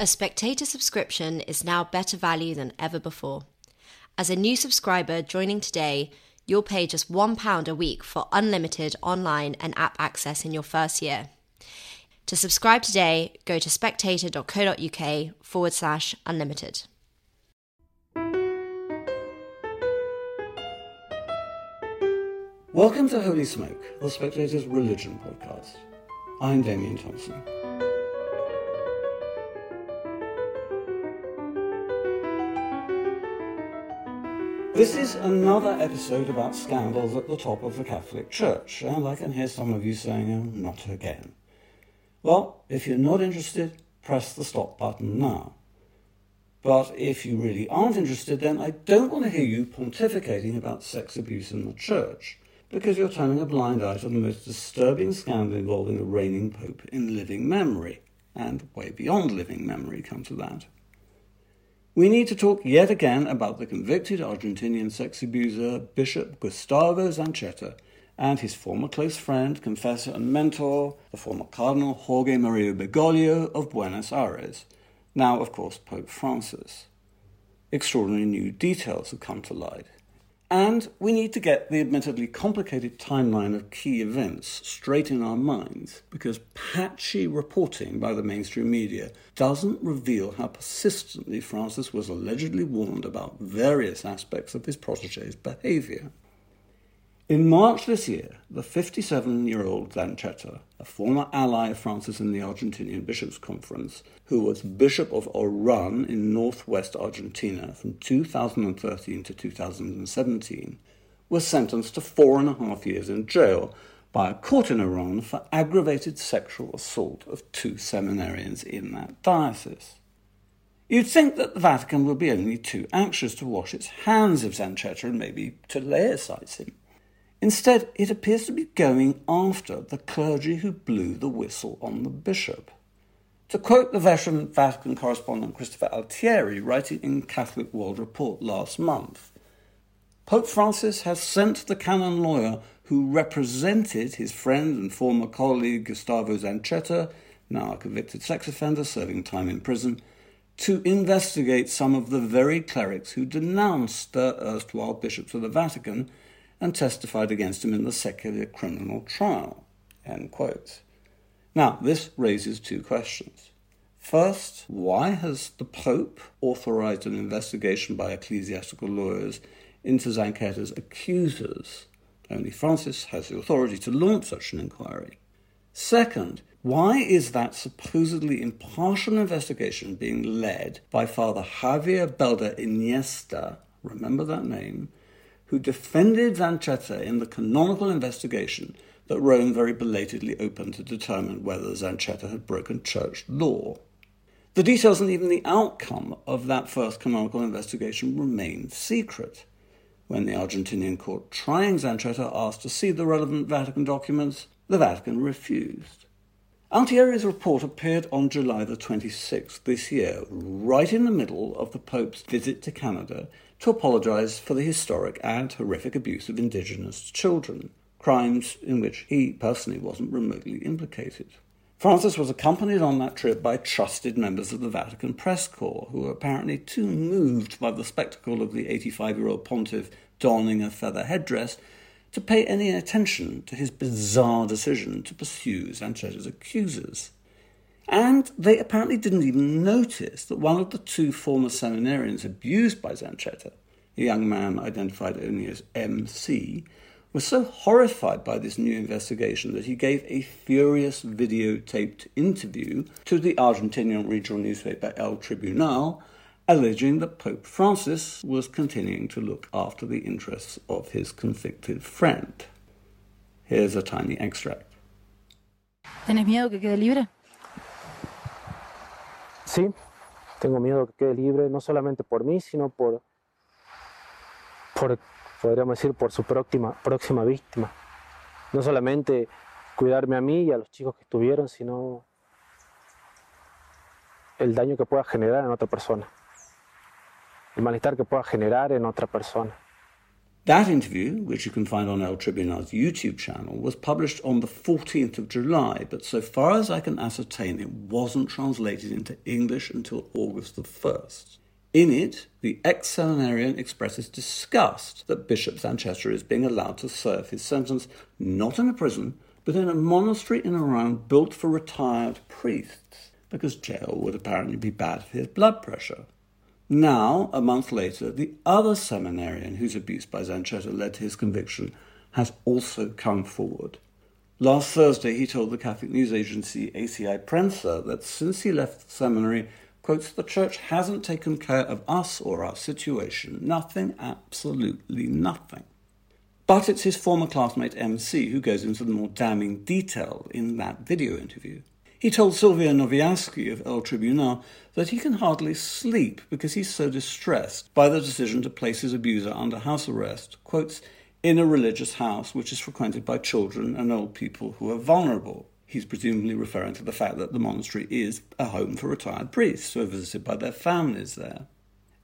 A spectator subscription is now better value than ever before. As a new subscriber joining today, you'll pay just £1 a week for unlimited online and app access in your first year. To subscribe today, go to spectator.co.uk forward slash unlimited. Welcome to Holy Smoke, the Spectator's religion podcast. I'm Damian Thompson. This is another episode about scandals at the top of the Catholic Church, and I can hear some of you saying, oh, not again. Well, if you're not interested, press the stop button now. But if you really aren't interested, then I don't want to hear you pontificating about sex abuse in the church, because you're turning a blind eye to the most disturbing scandal involving a reigning pope in living memory, and way beyond living memory, come to that. We need to talk yet again about the convicted Argentinian sex abuser Bishop Gustavo Zanchetta and his former close friend, confessor, and mentor, the former Cardinal Jorge Mario Bergoglio of Buenos Aires, now, of course, Pope Francis. Extraordinary new details have come to light. And we need to get the admittedly complicated timeline of key events straight in our minds because patchy reporting by the mainstream media doesn't reveal how persistently Francis was allegedly warned about various aspects of his protege's behavior. In March this year, the 57 year old Zanchetta, a former ally of Francis in the Argentinian Bishops' Conference, who was Bishop of Oran in northwest Argentina from 2013 to 2017, was sentenced to four and a half years in jail by a court in Oran for aggravated sexual assault of two seminarians in that diocese. You'd think that the Vatican would be only too anxious to wash its hands of Zanchetta and maybe to laicize him. Instead, it appears to be going after the clergy who blew the whistle on the bishop. To quote the veteran Vatican correspondent Christopher Altieri, writing in Catholic World Report last month, Pope Francis has sent the canon lawyer who represented his friend and former colleague Gustavo Zanchetta, now a convicted sex offender serving time in prison, to investigate some of the very clerics who denounced the erstwhile bishops of the Vatican and testified against him in the secular criminal trial. Now, this raises two questions. First, why has the Pope authorized an investigation by ecclesiastical lawyers into Zanchetta's accusers? Only Francis has the authority to launch such an inquiry. Second, why is that supposedly impartial investigation being led by Father Javier Belda Iniesta, remember that name, who defended Zanchetta in the canonical investigation that Rome very belatedly opened to determine whether Zanchetta had broken church law. The details and even the outcome of that first canonical investigation remained secret. When the Argentinian court trying Zanchetta asked to see the relevant Vatican documents, the Vatican refused. Altieri's report appeared on July the 26th this year, right in the middle of the Pope's visit to Canada to apologize for the historic and horrific abuse of indigenous children, crimes in which he personally wasn't remotely implicated. Francis was accompanied on that trip by trusted members of the Vatican press corps, who were apparently too moved by the spectacle of the 85 year old pontiff donning a feather headdress to pay any attention to his bizarre decision to pursue Zanchetta's accusers. And they apparently didn't even notice that one of the two former seminarians abused by Zanchetta, a young man identified only as MC, was so horrified by this new investigation that he gave a furious videotaped interview to the Argentinian regional newspaper El Tribuno, alleging that Pope Francis was continuing to look after the interests of his convicted friend. Here's a tiny extract. ¿Tenés miedo que quede libre? Sí, tengo miedo que quede libre, no solamente por mí, sino por, por podríamos decir, por su próxima, próxima víctima. No solamente cuidarme a mí y a los chicos que estuvieron, sino el daño que pueda generar en otra persona, el malestar que pueda generar en otra persona. That interview, which you can find on El Tribuno's YouTube channel, was published on the 14th of July, but so far as I can ascertain, it wasn't translated into English until August the 1st. In it, the ex seminarian expresses disgust that Bishop Zanchetta is being allowed to serve his sentence not in a prison, but in a monastery in Oran built for retired priests, because jail would apparently be bad for his blood pressure. Now, a month later, the other seminarian whose abuse by Zanchetta led to his conviction has also come forward. Last Thursday, he told the Catholic news agency ACI Prensa that since he left the seminary, quotes, the church hasn't taken care of us or our situation. Nothing, absolutely nothing. But it's his former classmate MC who goes into the more damning detail in that video interview. He told Sylvia Noviatsky of El Tribuno that he can hardly sleep because he's so distressed by the decision to place his abuser under house arrest, quotes, in a religious house which is frequented by children and old people who are vulnerable. He's presumably referring to the fact that the monastery is a home for retired priests who are visited by their families there.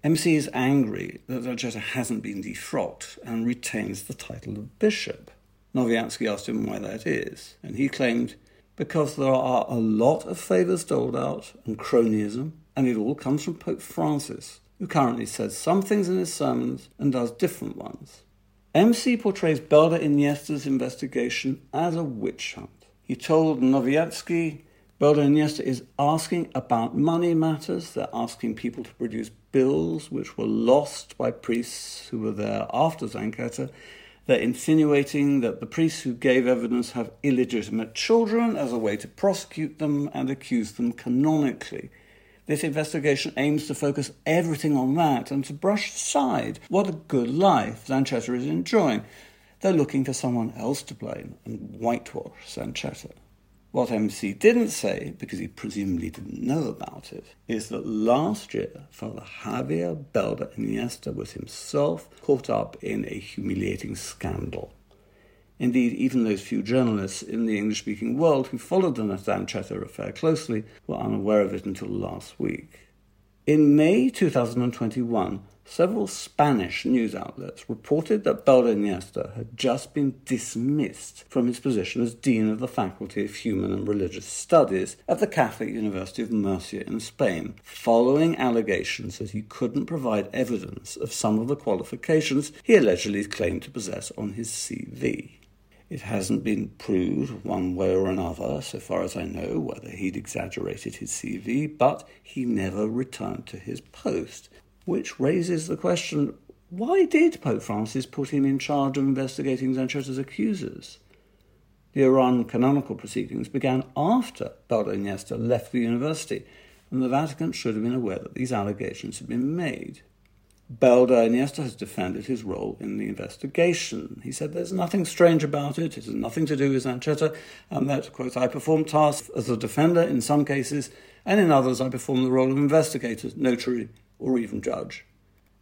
MC is angry that Zanchetta hasn't been defrocked and retains the title of bishop. Noviatsky asked him why that is, and he claimed because there are a lot of favours doled out and cronyism, and it all comes from Pope Francis, who currently says some things in his sermons and does different ones. MC portrays Belda Iniesta's investigation as a witch hunt. He told Noviatsky Belda Iniesta is asking about money matters. They're asking people to produce bills which were lost by priests who were there after Zanchetta they're insinuating that the priests who gave evidence have illegitimate children as a way to prosecute them and accuse them canonically. This investigation aims to focus everything on that and to brush aside what a good life Zanchetta is enjoying. They're looking for someone else to blame and whitewash Zanchetta. What MC didn't say, because he presumably didn't know about it, is that last year Father Javier Belda Iniesta was himself caught up in a humiliating scandal. Indeed, even those few journalists in the English speaking world who followed the Zanchetta affair closely were unaware of it until last week. In May 2021, several Spanish news outlets reported that Belda had just been dismissed from his position as Dean of the Faculty of Human and Religious Studies at the Catholic University of Murcia in Spain, following allegations that he couldn't provide evidence of some of the qualifications he allegedly claimed to possess on his CV. It hasn't been proved one way or another, so far as I know, whether he'd exaggerated his CV, but he never returned to his post which raises the question why did Pope Francis put him in charge of investigating Zanchetta's accusers? The Oran canonical proceedings began after Belda Iniesta left the university, and the Vatican should have been aware that these allegations had been made. Belda Iniesta has defended his role in the investigation. He said there's nothing strange about it, it has nothing to do with Zanchetta, and that, quote, I perform tasks as a defender in some cases, and in others I perform the role of investigator, notary, or even judge.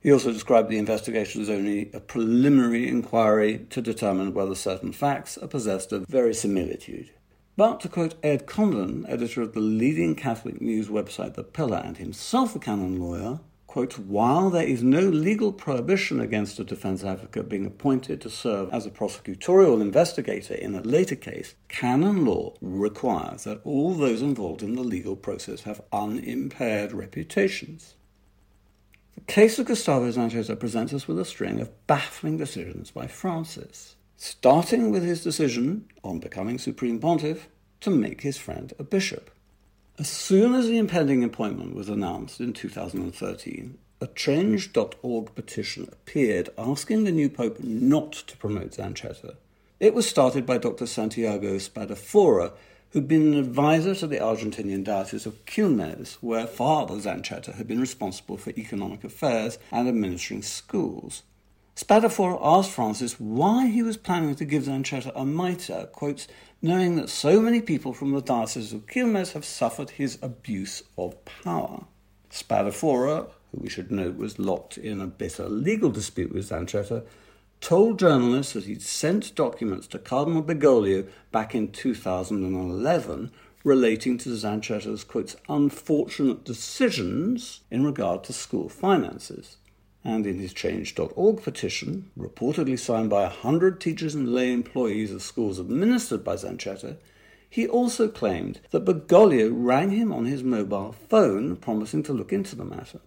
He also described the investigation as only a preliminary inquiry to determine whether certain facts are possessed of verisimilitude. But to quote Ed Condon, editor of the leading Catholic news website The Pillar and himself a canon lawyer, quote, while there is no legal prohibition against a defense advocate being appointed to serve as a prosecutorial investigator in a later case, canon law requires that all those involved in the legal process have unimpaired reputations. Case of Gustavo Zanchetta presents us with a string of baffling decisions by Francis, starting with his decision, on becoming Supreme Pontiff, to make his friend a bishop. As soon as the impending appointment was announced in 2013, a Change.org petition appeared asking the new pope not to promote Zanchetta. It was started by Dr. Santiago Spadafora, who'd been an advisor to the Argentinian Diocese of Quilmes, where Father Zanchetta had been responsible for economic affairs and administering schools. Spadafora asked Francis why he was planning to give Zanchetta a mitre, quotes, knowing that so many people from the Diocese of Quilmes have suffered his abuse of power. Spadafora, who we should note was locked in a bitter legal dispute with Zanchetta, told journalists that he'd sent documents to Cardinal Bergoglio back in 2011 relating to Zanchetta's, quotes, unfortunate decisions in regard to school finances. and in his Change.org petition, reportedly signed by a hundred teachers and lay employees of schools administered by Zanchetta, he also claimed that Bergoglio rang him on his mobile phone promising to look into the matter.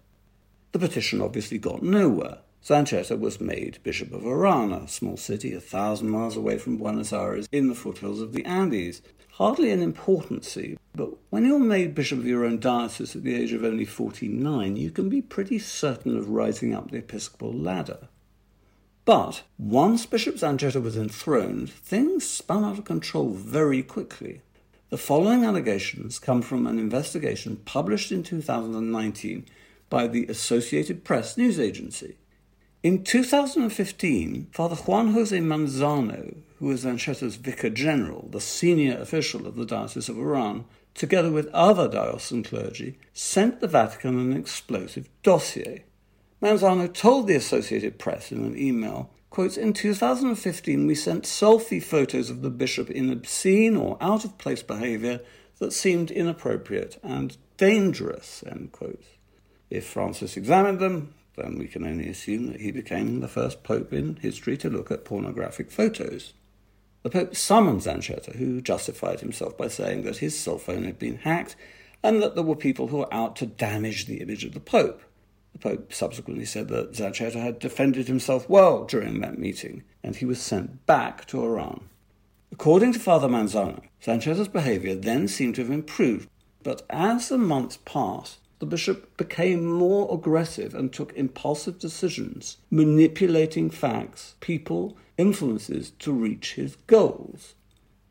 The petition obviously got nowhere. Zanchetta was made Bishop of Oran, a small city a thousand miles away from Buenos Aires in the foothills of the Andes. Hardly an important see, but when you're made Bishop of your own diocese at the age of only 49, you can be pretty certain of rising up the episcopal ladder. But once Bishop Zanchetta was enthroned, things spun out of control very quickly. The following allegations come from an investigation published in 2019 by the Associated Press news agency. In 2015, Father Juan Jose Manzano, who was Zanchetta's vicar general, the senior official of the Diocese of Oran, together with other diocesan clergy, sent the Vatican an explosive dossier. Manzano told the Associated Press in an email, quotes, In 2015 we sent selfie photos of the bishop in obscene or out of place behaviour that seemed inappropriate and dangerous, end quote. If Francis examined them, then we can only assume that he became the first pope in history to look at pornographic photos. The Pope summoned Zanchetta, who justified himself by saying that his cell phone had been hacked and that there were people who were out to damage the image of the Pope. The Pope subsequently said that Zanchetta had defended himself well during that meeting, and he was sent back to Oran. According to Father Manzano, Zanchetta's behavior then seemed to have improved, but as the months passed, the bishop became more aggressive and took impulsive decisions, manipulating facts, people, influences to reach his goals.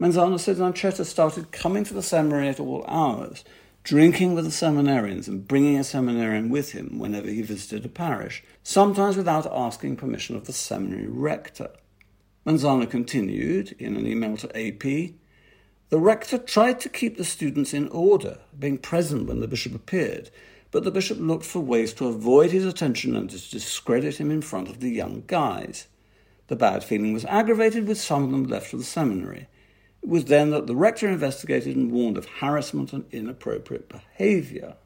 Manzano said Zanchetta started coming to the seminary at all hours, drinking with the seminarians and bringing a seminarian with him whenever he visited a parish, sometimes without asking permission of the seminary rector. Manzano continued in an email to AP The rector tried to keep the students in order, being present when the bishop appeared, but the bishop looked for ways to avoid his attention and to discredit him in front of the young guys. The bad feeling was aggravated with some of them left for the seminary. It was then that the rector investigated and warned of harassment and inappropriate behaviour.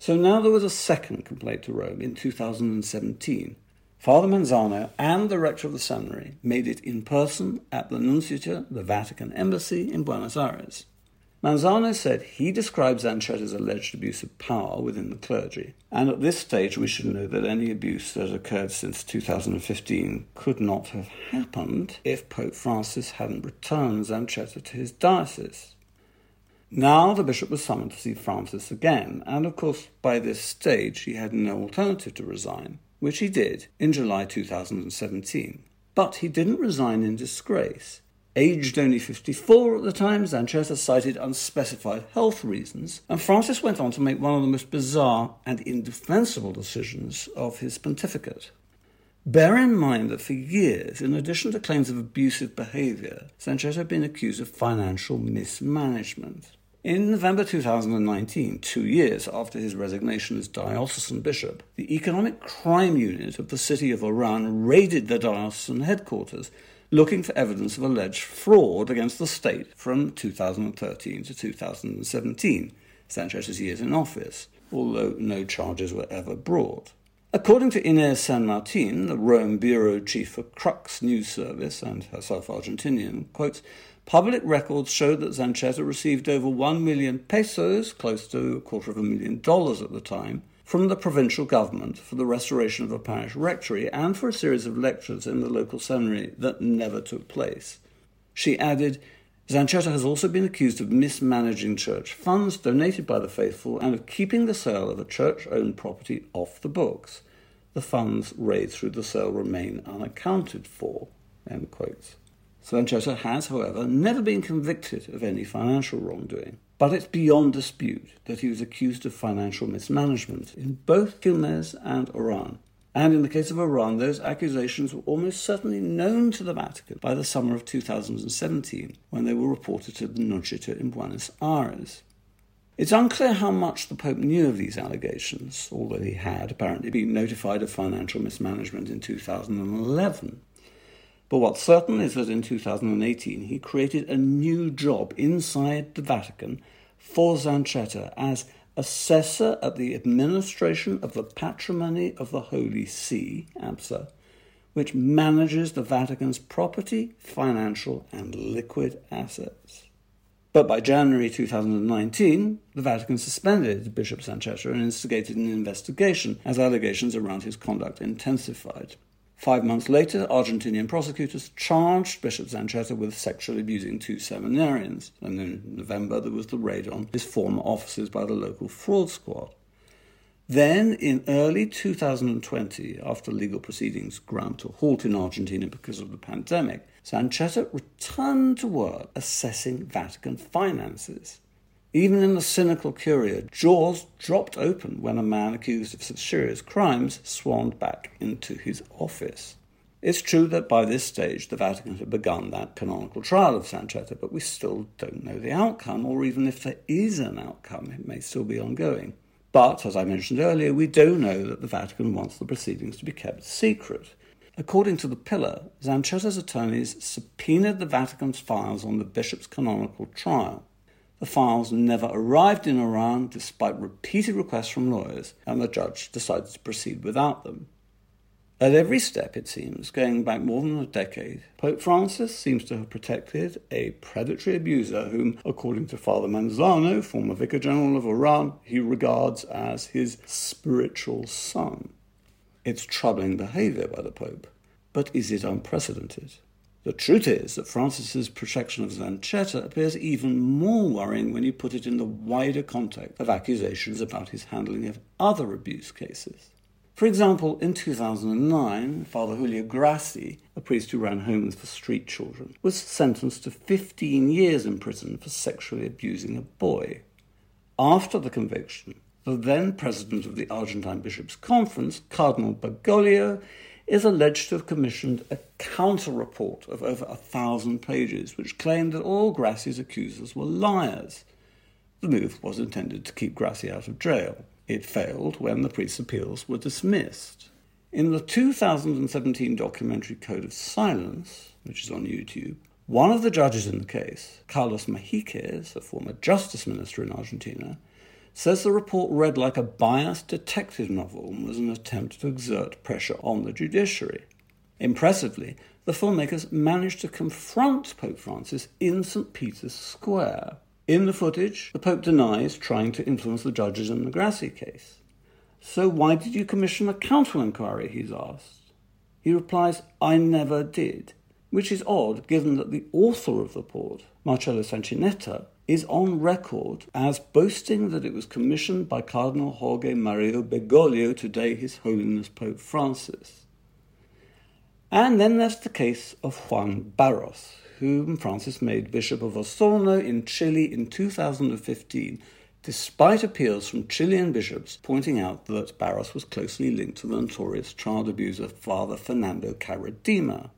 So now there was a second complaint to Rome in 2017. Father Manzano and the rector of the seminary made it in person at the Nunciature, the Vatican Embassy in Buenos Aires. Manzano said he describes Zanchetta's alleged abuse of power within the clergy, and at this stage we should know that any abuse that occurred since 2015 could not have happened if Pope Francis hadn't returned Zanchetta to his diocese. Now the bishop was summoned to see Francis again, and of course by this stage he had no alternative to resign, which he did in July 2017. But he didn't resign in disgrace. Aged only 54 at the time, Zanchetta cited unspecified health reasons, and Francis went on to make one of the most bizarre and indefensible decisions of his pontificate. Bear in mind that for years, in addition to claims of abusive behaviour, Zanchetta had been accused of financial mismanagement. In November 2019, two years after his resignation as diocesan bishop, the Economic Crime Unit of the city of Oran raided the diocesan headquarters looking for evidence of alleged fraud against the state from 2013 to 2017, Zanchetta's years in office, although no charges were ever brought. According to Inés San Martin, the Rome bureau chief for Crux News Service and herself Argentinian, quotes, Public records show that Zanchetta received over 1 million pesos, close to a quarter of a million dollars at the time, from the provincial government for the restoration of a parish rectory and for a series of lectures in the local seminary that never took place. She added, Zanchetta has also been accused of mismanaging church funds donated by the faithful and of keeping the sale of a church owned property off the books. The funds raised through the sale remain unaccounted for. Zanchetta has, however, never been convicted of any financial wrongdoing. But it's beyond dispute that he was accused of financial mismanagement in both Quilmes and Oran. And in the case of Oran, those accusations were almost certainly known to the Vatican by the summer of 2017, when they were reported to the Nunciature in Buenos Aires. It's unclear how much the Pope knew of these allegations, although he had apparently been notified of financial mismanagement in 2011. But what's certain is that in 2018 he created a new job inside the Vatican for Zanchetta as assessor at the administration of the patrimony of the Holy See, APSA, which manages the Vatican's property, financial, and liquid assets. But by January 2019, the Vatican suspended Bishop Zanchetta and instigated an investigation as allegations around his conduct intensified. Five months later, Argentinian prosecutors charged Bishop Zanchetta with sexually abusing two seminarians, and in November there was the raid on his former offices by the local fraud squad. Then, in early 2020, after legal proceedings ground to a halt in Argentina because of the pandemic, Zanchetta returned to work assessing Vatican finances. Even in the cynical Curia, jaws dropped open when a man accused of such serious crimes swarmed back into his office. It's true that by this stage the Vatican had begun that canonical trial of Zanchetta, but we still don't know the outcome, or even if there is an outcome, it may still be ongoing. But, as I mentioned earlier, we do know that the Vatican wants the proceedings to be kept secret. According to the Pillar, Zanchetta's attorneys subpoenaed the Vatican's files on the bishop's canonical trial. The files never arrived in Oran despite repeated requests from lawyers, and the judge decided to proceed without them. At every step, it seems, going back more than a decade, Pope Francis seems to have protected a predatory abuser whom, according to Father Manzano, former Vicar General of Oran, he regards as his spiritual son. It's troubling behavior by the Pope, but is it unprecedented? The truth is that Francis's protection of Zanchetta appears even more worrying when you put it in the wider context of accusations about his handling of other abuse cases. For example, in 2009, Father Julio Grassi, a priest who ran homes for street children, was sentenced to 15 years in prison for sexually abusing a boy. After the conviction, the then president of the Argentine Bishops' Conference, Cardinal Bergoglio, is alleged to have commissioned a counter report of over a thousand pages, which claimed that all Grassi's accusers were liars. The move was intended to keep Grassi out of jail. It failed when the priest's appeals were dismissed. In the 2017 documentary Code of Silence, which is on YouTube, one of the judges in the case, Carlos Mahiques, a former justice minister in Argentina, says the report read like a biased detective novel and was an attempt to exert pressure on the judiciary. Impressively, the filmmakers managed to confront Pope Francis in St. Peter's Square, in the footage, the Pope denies trying to influence the judges in the Grassi case. So why did you commission a counter inquiry? he's asked. He replies, I never did, which is odd given that the author of the report, Marcelo Sancinetti, is on record as boasting that it was commissioned by Cardinal Jorge Mario Bergoglio, today His Holiness Pope Francis. And then there's the case of Juan Barros, whom Francis made Bishop of Osorno in Chile in 2015, despite appeals from Chilean bishops pointing out that Barros was closely linked to the notorious child abuser Father Fernando Karadima.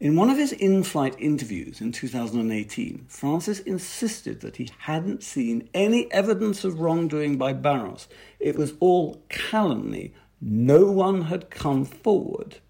In one of his in flight interviews in 2018, Francis insisted that he hadn't seen any evidence of wrongdoing by Barros. It was all calumny. No one had come forward.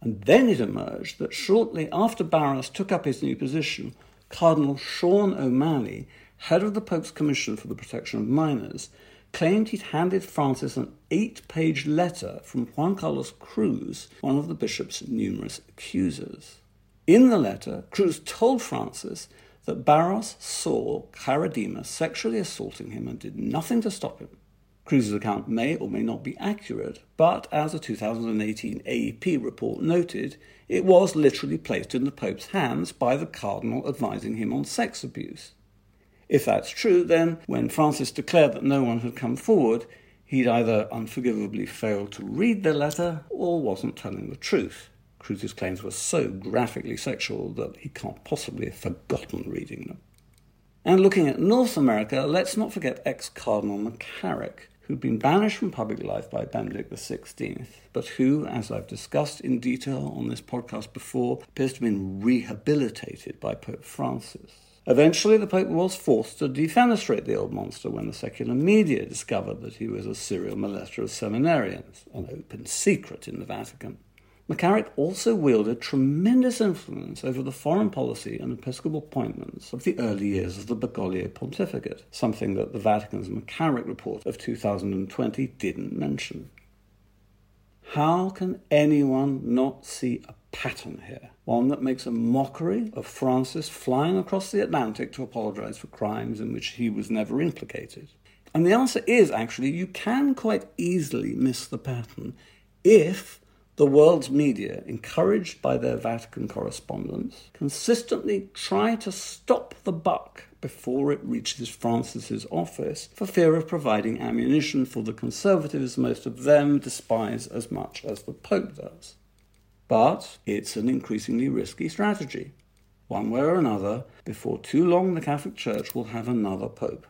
And then it emerged that shortly after Barros took up his new position, Cardinal Sean O'Malley, head of the Pope's Commission for the Protection of Minors, claimed he'd handed Francis an eight page letter from Juan Carlos Cruz, one of the bishop's numerous accusers. In the letter, Cruz told Francis that Barros saw Karadima sexually assaulting him and did nothing to stop him. Cruz's account may or may not be accurate, but as a 2018 AEP report noted, it was literally placed in the Pope's hands by the Cardinal advising him on sex abuse. If that's true, then when Francis declared that no one had come forward, he'd either unforgivably failed to read the letter or wasn't telling the truth. Cruz's claims were so graphically sexual that he can't possibly have forgotten reading them. And looking at North America, let's not forget ex Cardinal McCarrick, who'd been banished from public life by Benedict XVI, but who, as I've discussed in detail on this podcast before, appears to have been rehabilitated by Pope Francis. Eventually, the Pope was forced to defenestrate the old monster when the secular media discovered that he was a serial molester of seminarians, an open secret in the Vatican. McCarrick also wielded tremendous influence over the foreign policy and episcopal appointments of the early years of the Bergoglio pontificate, something that the Vatican's McCarrick report of 2020 didn't mention. How can anyone not see a pattern here? One that makes a mockery of Francis flying across the Atlantic to apologize for crimes in which he was never implicated. And the answer is actually you can quite easily miss the pattern if the world's media, encouraged by their Vatican correspondents, consistently try to stop the buck before it reaches Francis's office for fear of providing ammunition for the conservatives most of them despise as much as the Pope does. But it's an increasingly risky strategy. One way or another, before too long the Catholic Church will have another Pope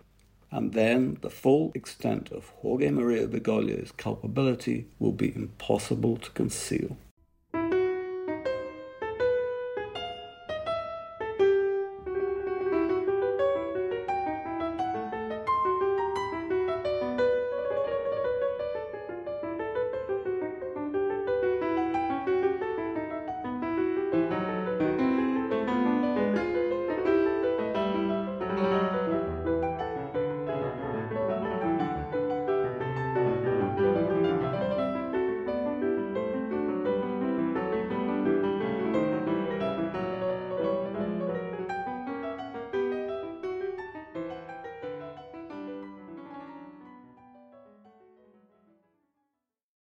and then the full extent of Jorge Mario Bergoglio's culpability will be impossible to conceal.